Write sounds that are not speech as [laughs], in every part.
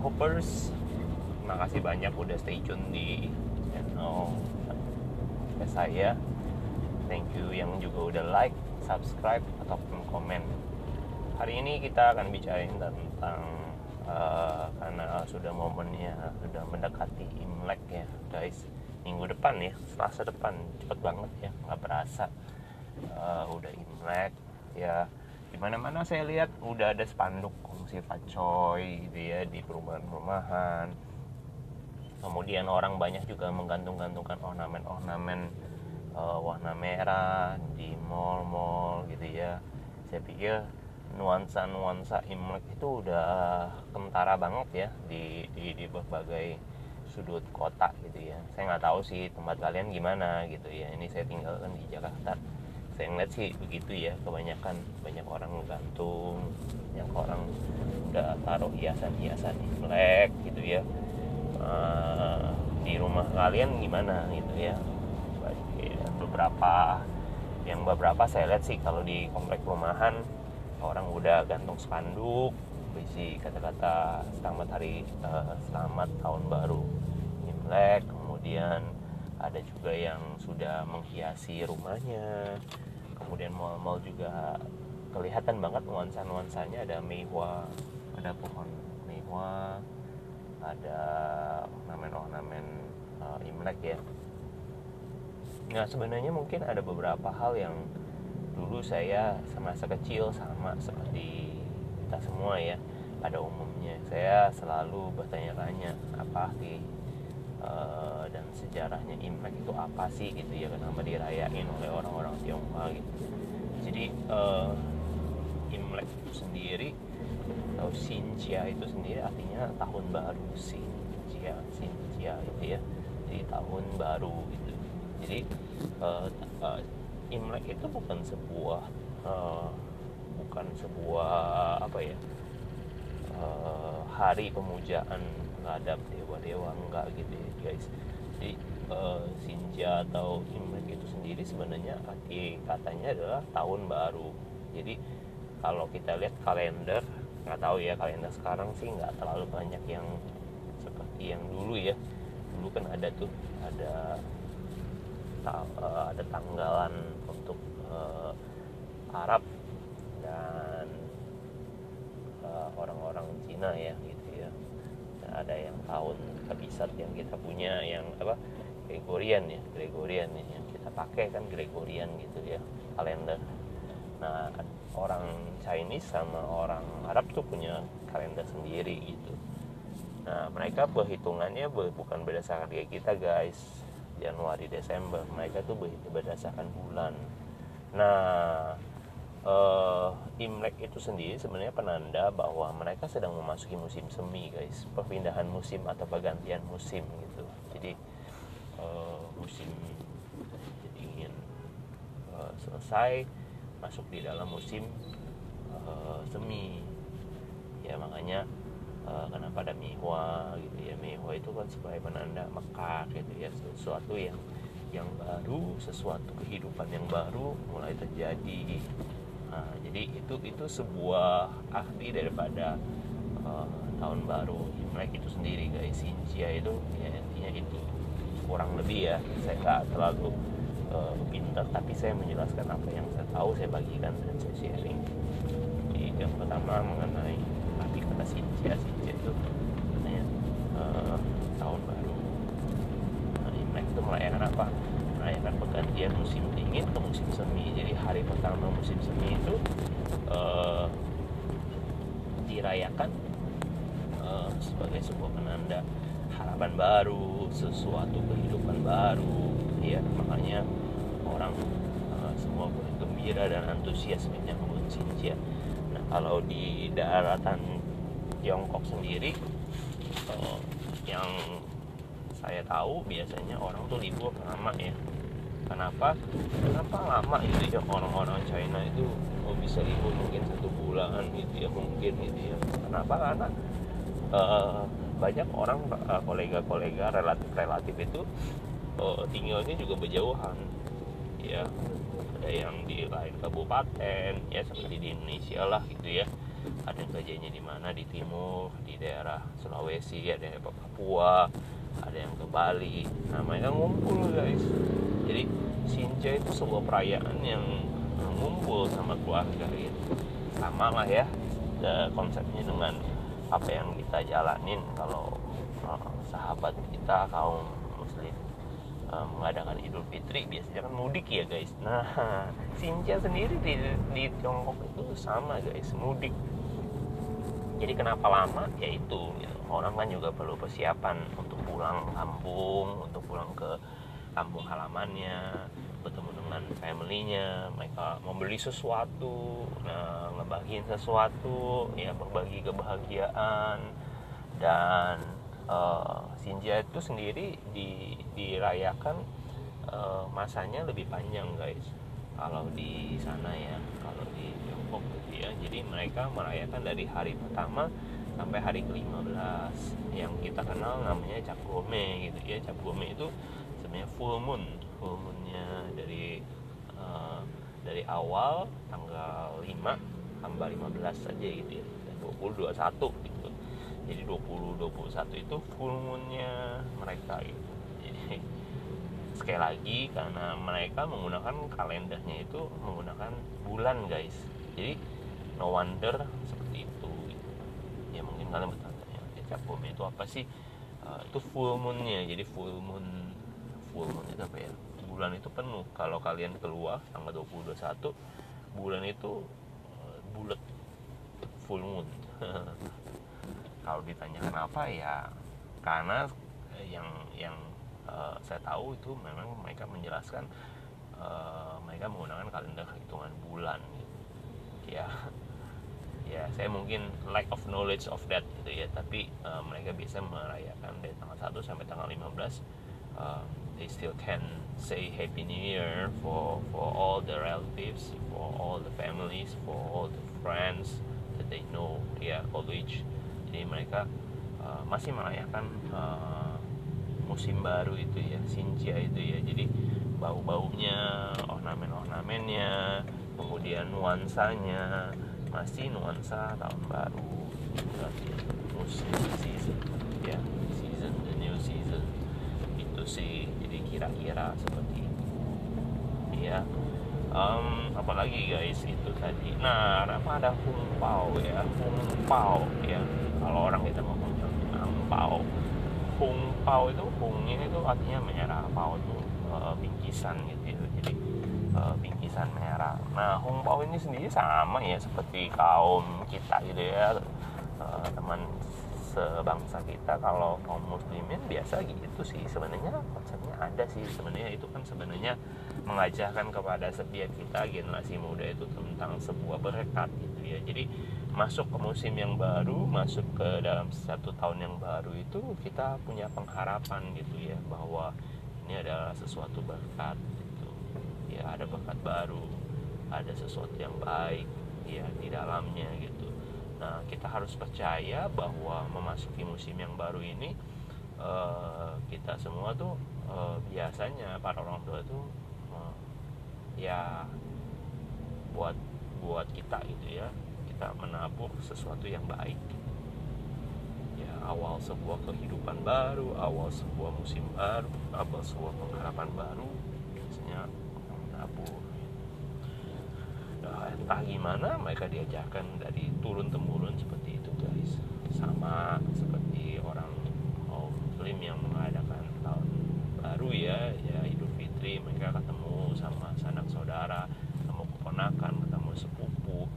hoppers. Terima kasih banyak udah stay tune di channel saya. Thank you yang juga udah like subscribe ataupun komen. Hari ini kita akan bicarain tentang uh, karena sudah momennya sudah mendekati imlek ya guys. Minggu depan ya selasa depan. Cepet banget ya nggak berasa. Uh, udah imlek ya di mana-mana saya lihat udah ada spanduk kongsi pacoy gitu ya di perumahan-perumahan. Kemudian orang banyak juga menggantung-gantungkan ornamen-ornamen uh, warna merah di mall-mall gitu ya. Saya pikir nuansa-nuansa Imlek itu udah kentara banget ya di, di, di berbagai sudut kota gitu ya. Saya nggak tahu sih tempat kalian gimana gitu ya. Ini saya tinggalkan di Jakarta saya ngeliat sih begitu ya kebanyakan banyak orang gantung banyak orang udah taruh hiasan-hiasan Imlek gitu ya. Uh, di rumah kalian gimana gitu ya? Beberapa yang beberapa saya lihat sih kalau di komplek perumahan orang udah gantung spanduk berisi kata-kata selamat hari uh, selamat tahun baru Imlek kemudian ada juga yang sudah menghiasi rumahnya kemudian mal-mal juga kelihatan banget nuansa-nuansanya. Ada mewah ada pohon mewah ada ornamen-ornamen uh, Imlek ya. Nah sebenarnya mungkin ada beberapa hal yang dulu saya semasa kecil sama seperti kita semua ya pada umumnya. Saya selalu bertanya-tanya apa sih uh, dan sejarahnya Imlek itu apa sih gitu ya kenapa dirayain oleh orang-orang Tionghoa gitu. Jadi uh, Imlek itu sendiri atau Xinjia itu sendiri artinya tahun baru Xinjia Xinjia itu ya jadi tahun baru gitu. Jadi uh, uh, Imlek itu bukan sebuah uh, bukan sebuah apa ya uh, hari pemujaan terhadap dewa-dewa enggak gitu ya guys. Jadi uh, Sinja atau Imlek itu sendiri sebenarnya arti katanya adalah tahun baru. Jadi kalau kita lihat kalender nggak tahu ya kalender sekarang sih nggak terlalu banyak yang seperti yang dulu ya. Dulu kan ada tuh ada uh, ada tanggalan untuk uh, Arab dan orang-orang uh, Cina ya gitu ya ada yang tahun kabisat yang kita punya yang apa? Gregorian ya Gregorian ya yang kita pakai kan Gregorian gitu ya kalender. Nah orang Chinese sama orang Arab tuh punya kalender sendiri gitu. Nah mereka perhitungannya bukan berdasarkan kayak kita guys. Januari Desember mereka tuh berdasarkan bulan. Nah uh, Imlek itu sendiri sebenarnya penanda bahwa mereka sedang memasuki musim semi guys. Perpindahan musim atau pergantian musim gitu. Jadi uh, musim dingin uh, selesai masuk di dalam musim uh, semi. Ya makanya uh, kenapa ada mihwa gitu ya. Mihwa itu kan sebagai penanda Mekah gitu ya. Sesuatu yang yang baru sesuatu kehidupan yang baru mulai terjadi nah, jadi itu itu sebuah arti daripada uh, tahun baru Imlek itu sendiri guys. India itu ya intinya itu. Kurang lebih ya saya nggak terlalu uh, pintar tapi saya menjelaskan apa yang saya tahu saya bagikan dan saya sharing. Jadi yang pertama mengenai arti kata Sinja Sinja itu katanya uh, tahun baru. Nah, Imlek itu merayakan apa? Merayakan pergantian musim dingin ke musim semi musim semi itu uh, dirayakan uh, sebagai sebuah penanda harapan baru sesuatu kehidupan baru ya makanya orang uh, semua bergembira dan antusias menyambut Xinjia nah kalau di daratan Tiongkok sendiri uh, yang saya tahu biasanya orang tuh libur lama ya kenapa? Kenapa lama itu ya orang-orang China itu oh, bisa libur mungkin satu bulan gitu ya mungkin gitu ya? Kenapa? Karena uh, banyak orang kolega-kolega relatif-relatif itu uh, tinggalnya juga berjauhan ya. Ada yang di lain kabupaten ya seperti di Indonesia lah gitu ya. Ada yang kerjanya di mana? Di timur di daerah Sulawesi ada yang ke Papua ada yang ke Bali nah mereka ngumpul guys jadi Sinja itu sebuah perayaan yang ngumpul sama keluarga gitu sama lah ya konsepnya dengan apa yang kita jalanin kalau uh, sahabat kita kaum muslim uh, mengadakan Idul Fitri biasanya kan mudik ya guys. Nah, [laughs] Sinja sendiri di, di Tiongkok itu sama guys, mudik. Jadi kenapa lama? Ya itu, gitu. orang kan juga perlu persiapan untuk pulang kampung, untuk pulang ke kampung halamannya, bertemu dengan family-nya, mereka membeli sesuatu, nah, ngebagiin sesuatu, ya berbagi kebahagiaan. Dan uh, Sinja itu sendiri di, dirayakan uh, masanya lebih panjang guys. Kalau di sana ya kalau di Tiongkok gitu ya. Jadi mereka merayakan dari hari pertama sampai hari ke-15 yang kita kenal namanya Cap Gome gitu. Ya Cap Gome itu sebenarnya full moon. Full moonnya dari uh, dari awal tanggal 5 tambah 15 saja gitu ya. 20 21 gitu. Jadi 20 21 itu full moonnya mereka gitu. Jadi sekali lagi karena mereka menggunakan kalendernya itu menggunakan bulan guys. Jadi no wonder. Kalian bertanya ya cap itu apa sih? Uh, itu full moonnya. Jadi full moon full moon itu apa ya? Bulan itu penuh. Kalau kalian keluar tanggal 20 21 bulan itu uh, bulat. Full moon. [laughs] Kalau ditanya kenapa ya? Karena yang yang uh, saya tahu itu memang mereka menjelaskan uh, mereka menggunakan kalender hitungan bulan. Gitu. ya ya saya mungkin lack of knowledge of that gitu ya. Tapi uh, mereka bisa merayakan dari tanggal 1 sampai tanggal 15 uh, they still can say happy new year for for all the relatives for all the families for all the friends that they know ya yeah, jadi mereka uh, masih merayakan uh, musim baru itu ya Sinja itu ya. Jadi bau-baunya ornamen-ornamennya kemudian nuansanya masih nuansa tahun baru musim season ya season the new season. Itu sih jadi kira-kira seperti itu. Ya um, apalagi guys itu tadi. Nah apa ada humpau ya. Humpau ya. Kalau orang kita ngomong angpau hungpau itu hungnya itu artinya merah pau itu uh, bingkisan gitu ya. jadi uh, bingkisan merah. Nah hungpau ini sendiri sama ya seperti kaum kita gitu ya. Uh, teman sebangsa kita. Kalau kaum muslimin biasa gitu sih. Sebenarnya konsepnya ada sih. Sebenarnya itu kan sebenarnya mengajarkan kepada setiap kita generasi muda itu tentang sebuah berkat gitu ya. Jadi masuk ke musim yang baru masuk ke dalam satu tahun yang baru itu kita punya pengharapan gitu ya bahwa ini adalah sesuatu berkat ya ada berkat baru ada sesuatu yang baik ya di dalamnya gitu. Nah kita harus percaya bahwa memasuki musim yang baru ini uh, kita semua tuh uh, biasanya para orang tua itu uh, ya buat buat kita gitu ya kita menabur sesuatu yang baik. Ya awal sebuah kehidupan baru awal sebuah musim baru awal sebuah pengharapan baru biasanya menabur nah, entah gimana mereka diajarkan dari turun temurun seperti itu guys. Sama seperti orang muslim yang mengadakan tahun baru ya ya Idul Fitri mereka ketemu sama sanak saudara ketemu keponakan ketemu sepupu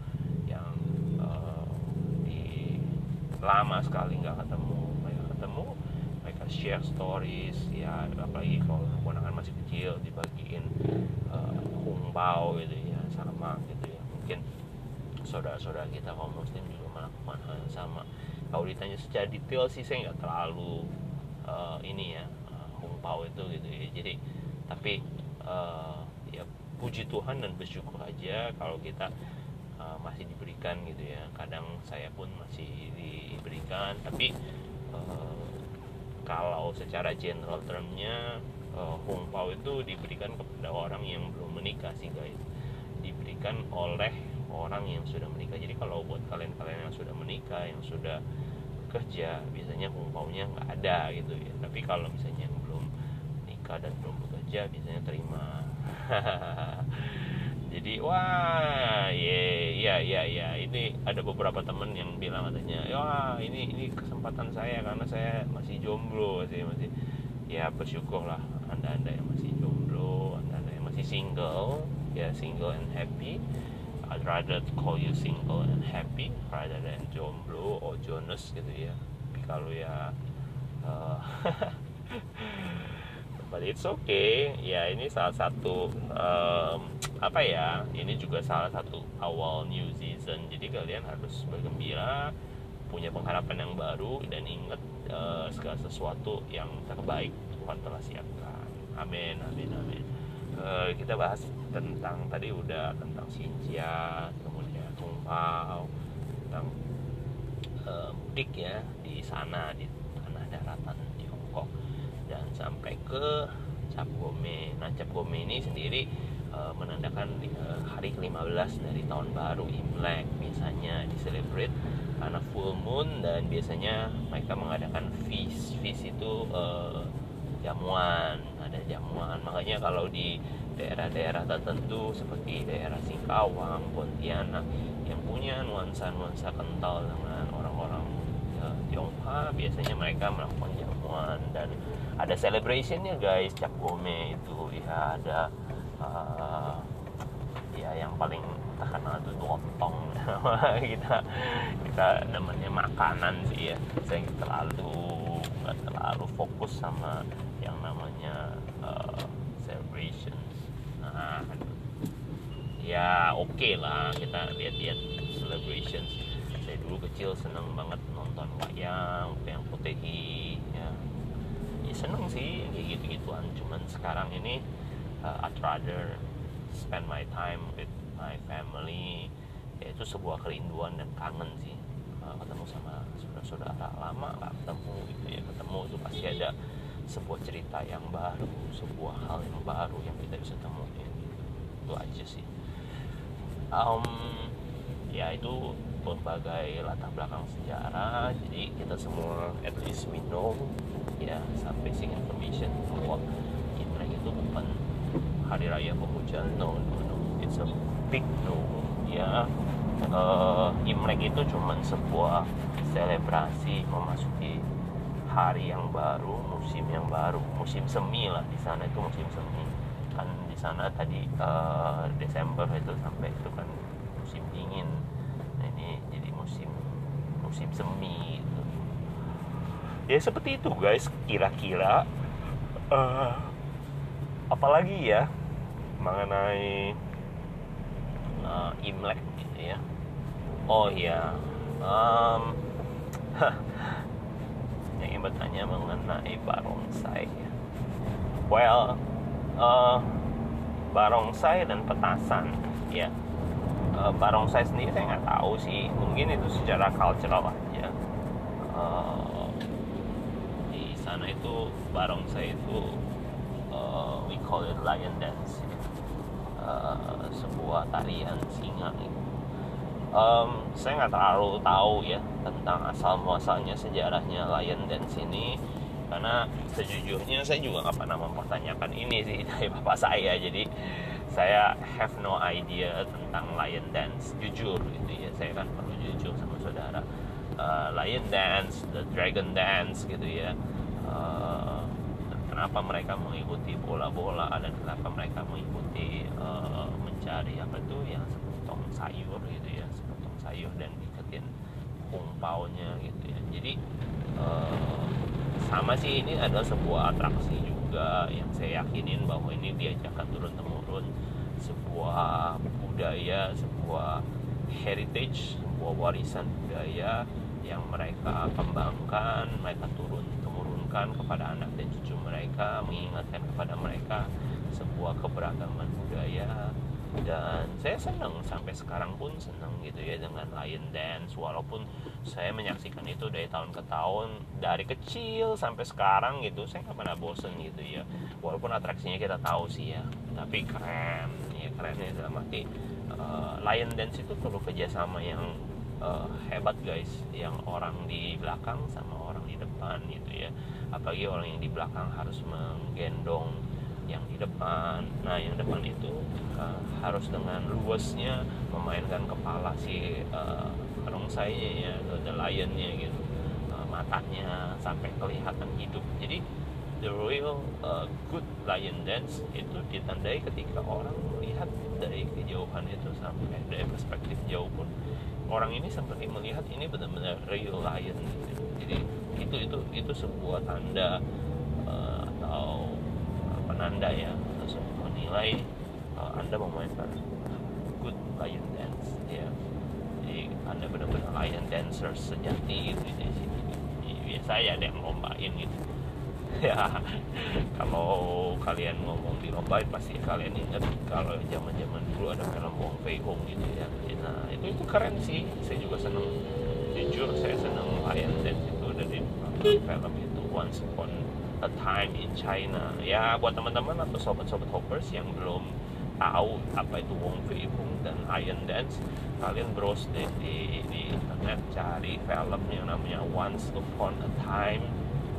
lama sekali nggak ketemu. Mereka ketemu mereka share stories ya apalagi kalau keponakan masih kecil dibagiin uh, humbau gitu ya sama gitu ya mungkin saudara-saudara kita kaum muslim juga melakukan hal yang sama. Kalau ditanya secara detail sih saya nggak terlalu uh, ini ya uh, itu gitu ya. Jadi tapi uh, ya puji Tuhan dan bersyukur aja kalau kita uh, masih diberikan gitu ya. Kadang saya pun masih diberikan tapi uh, kalau secara general termnya uh, hongpao itu diberikan kepada orang yang belum menikah sih guys. Diberikan oleh orang yang sudah menikah. Jadi kalau buat kalian-kalian yang sudah menikah yang sudah kerja biasanya kumpaunya nggak ada gitu ya. Tapi kalau misalnya yang belum nikah dan belum bekerja biasanya terima. [laughs] Jadi wah ya ya ya ya ini ada beberapa temen yang bilang katanya wah ini ini kesempatan saya karena saya masih jomblo sih masih. Ya bersyukurlah anda anda yang masih jomblo anda anda yang masih single ya single and happy I'd rather call you single and happy rather than jomblo or Jonas gitu ya. Tapi kalau ya uh, [laughs] but it's okay. Ya ini salah satu um, apa ya ini juga salah satu awal new season. Jadi kalian harus bergembira punya pengharapan yang baru dan ingat uh, segala sesuatu yang terbaik Tuhan telah siapkan. Amin amin amin uh, kita bahas tentang tadi udah tentang Xinjia kemudian Tungpao tentang uh, mudik ya di sana di tanah daratan Tiongkok dan sampai ke Cap Gome. Nah, Cap Gome ini sendiri uh, menandakan hari ke-15 dari tahun baru Imlek. Biasanya diselebrate karena full moon dan biasanya mereka mengadakan feast. Feast itu uh, jamuan, ada jamuan. Makanya kalau di daerah-daerah tertentu seperti daerah Singkawang, Pontianak yang punya nuansa-nuansa kental dengan orang-orang Tionghoa biasanya mereka melakukan jamuan. Dan ada celebrationnya guys. Cap gome itu ya ada uh, ya yang paling terkenal itu lontong [laughs] kita kita namanya makanan sih ya. Saya terlalu nggak terlalu fokus sama namanya uh, celebrations. Nah ya oke okay lah kita lihat-lihat celebrations. Saya dulu kecil seneng banget nonton wayang yang putih ya. Ya seneng sih kayak gitu gituan cuman sekarang ini uh, I'd rather spend my time with my family. Ya itu sebuah kerinduan dan kangen sih. Uh, ketemu sama saudara-saudara. Lama gak ketemu gitu ya. Ketemu itu pasti ada sebuah cerita yang baru sebuah hal yang baru yang kita bisa temuin gitu. itu aja sih. Um, ya itu berbagai latar belakang sejarah. Jadi kita semua at least we know ya some basic information bahwa Imlek itu bukan hari raya pemuja. No no no. It's a big no. Ya uh, Imlek itu cuma sebuah selebrasi memasuki hari yang baru musim yang baru musim semi lah. Di sana itu musim semi. Kan di sana tadi uh, Desember itu sampai itu kan musim dingin. Musim semi gitu. ya seperti itu guys kira-kira uh, apalagi ya mengenai uh, Imlek gitu ya? Oh ya um, [laughs] yang bertanya mengenai barongsai. Well uh, barongsai dan petasan ya. Uh, barongsai sendiri saya nggak tahu sih. Mungkin itu secara cultural aja. Uh, di sana itu barongsai itu uh, we call it lion dance uh, sebuah tarian singa um, saya nggak terlalu tahu ya tentang asal muasalnya sejarahnya lion dance ini karena sejujurnya saya juga nggak pernah mempertanyakan ini sih [laughs] dari bapak saya. Jadi saya have no idea tentang lion dance. Jujur gitu ya saya kan perlu jujur sama saudara. Uh, lion dance the dragon dance gitu ya. Uh, kenapa mereka mengikuti bola-bola dan kenapa mereka mengikuti uh, mencari apa itu yang sepotong sayur gitu sayur dan diketin kumpaunya gitu ya. Jadi uh, sama sih ini adalah sebuah atraksi juga yang saya yakinin bahwa ini diajarkan turun temurun sebuah budaya sebuah heritage sebuah warisan budaya yang mereka kembangkan mereka turun temurunkan kepada anak dan cucu mereka mengingatkan kepada mereka sebuah keberagaman budaya dan saya senang sampai sekarang pun senang gitu ya dengan Lion Dance. Walaupun saya menyaksikan itu dari tahun ke tahun dari kecil sampai sekarang gitu saya nggak pernah bosen gitu ya. Walaupun atraksinya kita tahu sih ya tapi keren ya kerennya dalam arti uh, lion dance itu perlu kerjasama yang uh, hebat guys. Yang orang di belakang sama orang di depan gitu ya. Apalagi orang yang di belakang harus menggendong yang di depan. Nah yang depan itu uh, harus dengan luasnya memainkan kepala si uh, rongsainya ya the lionnya gitu. Uh, matanya sampai kelihatan hidup. Jadi the real uh, good lion dance itu ditandai ketika orang melihat dari kejauhan itu sampai dari perspektif jauh pun. Orang ini seperti melihat ini benar-benar real lion. Gitu. jadi itu itu itu sebuah tanda penanda ya atau menilai uh, anda memainkan good lion dance ya. Jadi anda benar-benar lion dancer sejati gitu di sini. Biasa ya ada yang lombain gitu. [laughs] Ya kalau kalian ngomong di lombain pasti kalian ingat kalau zaman zaman dulu ada film Wong Fei Hong gitu ya. Nah itu itu keren sih. Saya juga seneng. Jujur saya seneng lion dance itu dari film itu Once Upon a Time in China. Ya buat teman-teman atau sobat-sobat hoppers yang belum tahu apa itu Wong Fei Hung dan Lion Dance kalian browse deh di, di internet cari film yang namanya Once Upon a Time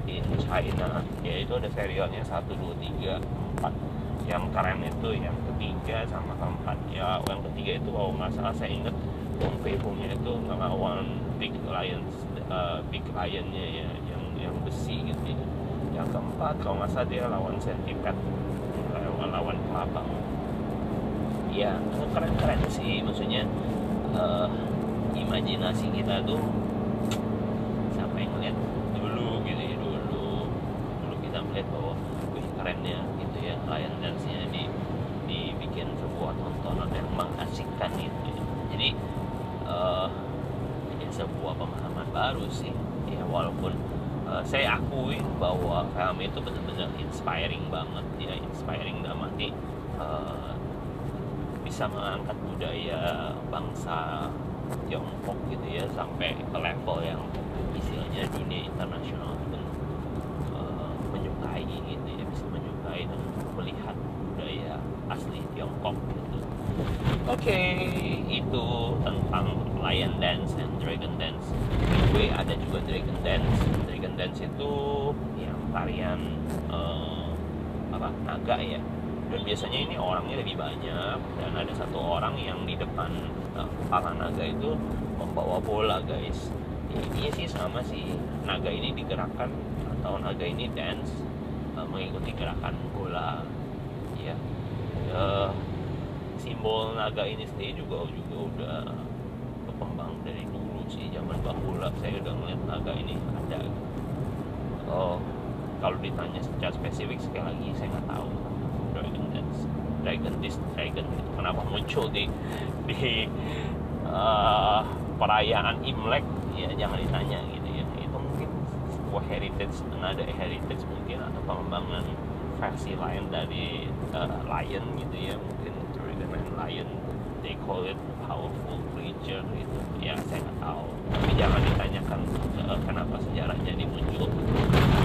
in China. Yaitu ada serialnya 1, 2, 3, 4 yang keren itu yang ketiga sama keempat. Ya yang ketiga itu kalau nggak salah saya ingat Wong Fei Hungnya itu ngelawan Big Lions uh, Big Lionnya ya yang yang besi gitu ya. Yang keempat kalau nggak salah dia lawan Centipede lawan lawan kelapa ya keren-keren sih maksudnya uh, imajinasi kita tuh sampai ngeliat dulu gitu ya dulu dulu kita melihat bahwa wih kerennya gitu ya Lion Dance-nya di dibikin sebuah tontonan yang mengasikkan gitu ya. jadi uh, ya sebuah pemahaman baru sih ya walaupun uh, saya akui bahwa film itu benar-benar inspiring banget ya inspiring dalam arti uh, bisa mengangkat budaya bangsa Tiongkok gitu ya sampai ke level yang istilahnya dunia internasional pun uh, menyukai gitu ya bisa menyukai dan melihat budaya asli Tiongkok gitu. Oke, okay, itu tentang Lion Dance dan Dragon Dance. Gue ada juga Dragon Dance. Dragon Dance itu yang tarian uh, apa naga ya. Dan biasanya ini orangnya lebih banyak dan ada satu orang yang di depan uh, kepala naga itu membawa bola guys. Ini sih sama sih. Naga ini digerakkan atau naga ini dance uh, mengikuti gerakan bola. Ya uh, simbol naga ini sendiri juga juga udah berkembang dari dulu sih. Zaman bahula saya udah ngeliat naga ini ada oh kalau ditanya secara spesifik sekali lagi saya nggak tahu. Dragon Dance Dragon this Dragon itu kenapa muncul di di uh, perayaan Imlek? Ya jangan ditanya gitu ya. Itu mungkin sebuah heritage ada heritage mungkin atau pengembangan versi lain dari uh, Lion gitu ya mungkin it powerful creature gitu ya saya nggak tahu. Tapi jangan ditanyakan uh, kenapa sejarahnya dimuncul.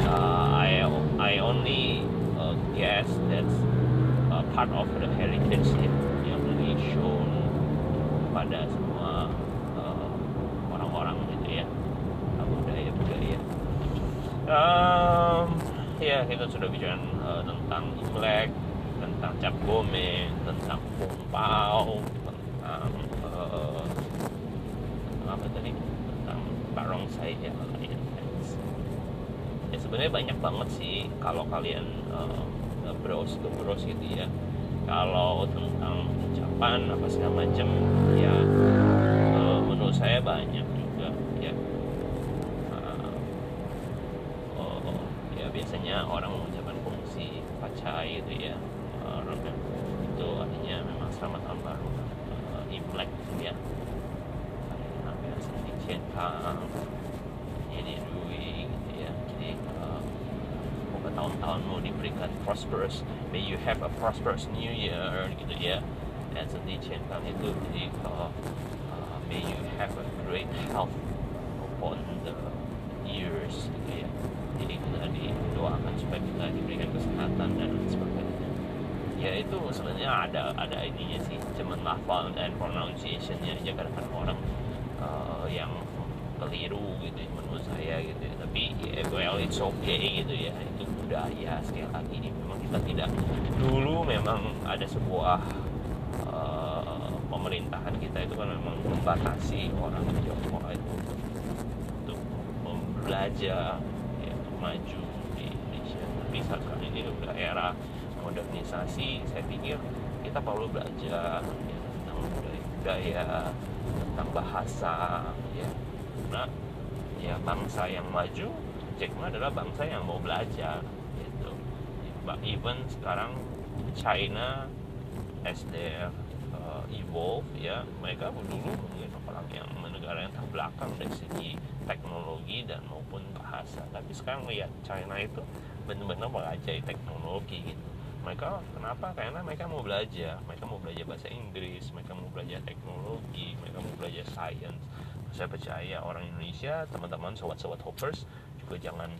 Uh, I I only uh, guess that's uh, part of the heritage ya, yang di shown pada semua uh, orang-orang gitu ya budaya budaya um, ya kita sudah bicara uh, tentang Imlek tentang cap gome tentang kumpau tentang uh, apa tadi tentang barongsai ya ya sebenarnya banyak banget sih kalau kalian uh, browse ke browse gitu ya. Kalau tentang ucapan apa segala macam ya uh, menurut saya banyak juga ya. Uh, oh, ya biasanya orang mengucapkan fungsi pacai gitu ya. Uh, itu artinya memang selamat tahun baru uh, imlek gitu ya. Apa ya sedikit cientang ini dui gitu ya jadi uh, diberikan prosperous. May you have a prosperous new year gitu ya dan sedih cientang itu jadi uh, may you have a great health upon the years gitu ya jadi kita didoakan supaya kita diberikan kesehatan dan sebagainya. Ya itu sebenarnya ada ada ininya sih. Cuman lafal dan pronunciationnya aja kadang orang uh, yang keliru gitu ya, menurut saya gitu ya. tapi ya, well it's okay gitu ya. Itu budaya sekali lagi memang kita tidak dulu memang ada sebuah uh, pemerintahan kita itu kan memang membatasi orang Jawa itu untuk belajar ya, untuk maju di Indonesia. Tapi sekarang ini udah era modernisasi saya pikir kita perlu belajar ya, tentang budaya tentang bahasa ya. Karena ya bangsa yang maju Jack Ma adalah bangsa yang mau belajar even sekarang China as their uh, evolve ya. Mereka dulu mungkin orang yang negara yang terbelakang dari segi teknologi dan maupun bahasa. Tapi sekarang lihat China itu benar-benar mengajari teknologi gitu. Mereka kenapa? Karena mereka mau belajar. Mereka mau belajar bahasa Inggris mereka mau belajar teknologi mereka mau belajar science. Saya percaya orang Indonesia teman-teman sobat-sobat hoppers juga jangan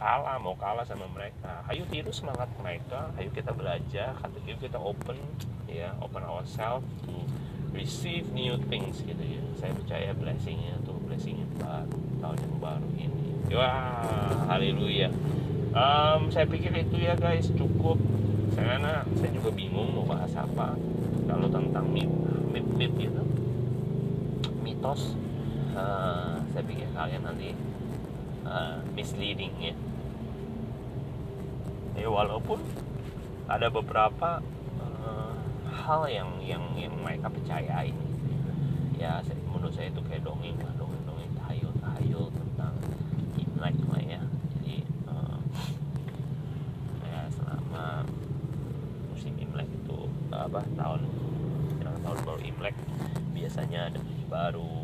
kalah mau kalah sama mereka. Ayo tiru semangat mereka ayo kita belajar ayo kita open ya open ourselves to receive new things gitu ya. Saya percaya blessingnya tuh blessing yang baru tahun yang baru ini. Wah haleluya. Um, saya pikir itu ya guys cukup. Karena saya juga bingung mau bahas apa. Kalau tentang mit mit mit itu mitos uh, saya pikir kalian nanti uh, misleading ya ya walaupun ada beberapa uh, hal yang yang yang mereka percayai. Ya menurut saya itu kayak dongeng lah dongeng tahayul tahayul tentang imlek lah ya jadi uh, ya selama musim imlek itu apa tahun ya, tahun baru imlek biasanya ada baju baru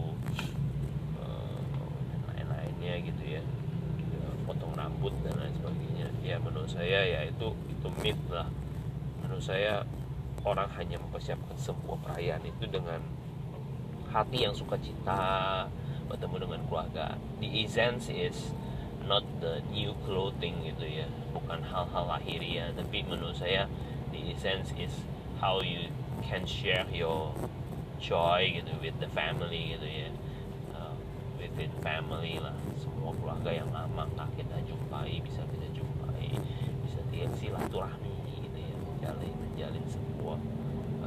uh, dan lain-lainnya gitu ya potong rambut dan lain sebagainya ya menurut saya ya itu itu myth lah menurut saya orang hanya mempersiapkan sebuah perayaan itu dengan hati yang suka cita bertemu dengan keluarga. The essence is not the new clothing gitu ya bukan hal-hal lahiriah tapi menurut saya the essence is how you can share your joy gitu with the family gitu ya. Uh, within family lah semua keluarga yang lama nggak kita jumpai bisa kita jumpai bisa dia silaturahmi ya menjalin sebuah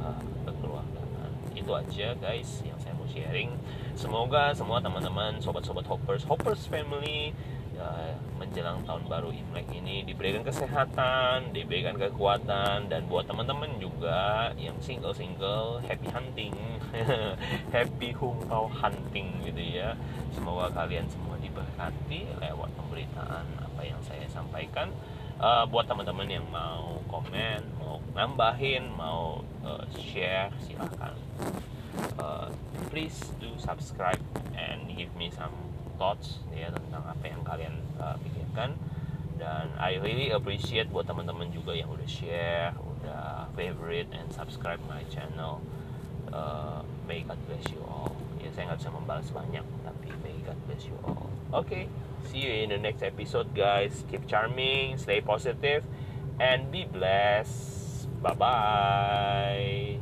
uh, kekeluargaan itu aja guys yang saya mau sharing semoga semua teman-teman sobat-sobat hoppers hoppers family ya, menjelang tahun baru Imlek ini diberikan kesehatan, diberikan kekuatan dan buat teman-teman juga yang single-single happy hunting, [laughs] happy humpau hunting gitu ya. Semoga kalian semua diberkati lewat pemberitaan apa yang saya sampaikan. Uh, buat teman-teman yang mau komen, mau nambahin, mau uh, share, silahkan. Uh, please do subscribe and give me some thoughts ya tentang apa yang kalian uh, pikirkan dan I really appreciate buat teman-teman juga yang udah share, udah favorite and subscribe my channel. Uh, may God bless you all. Ya saya nggak bisa membalas banyak, tapi may God bless you all. Oke, okay, see you in the next episode guys. Keep charming, stay positive, and be blessed. Bye bye.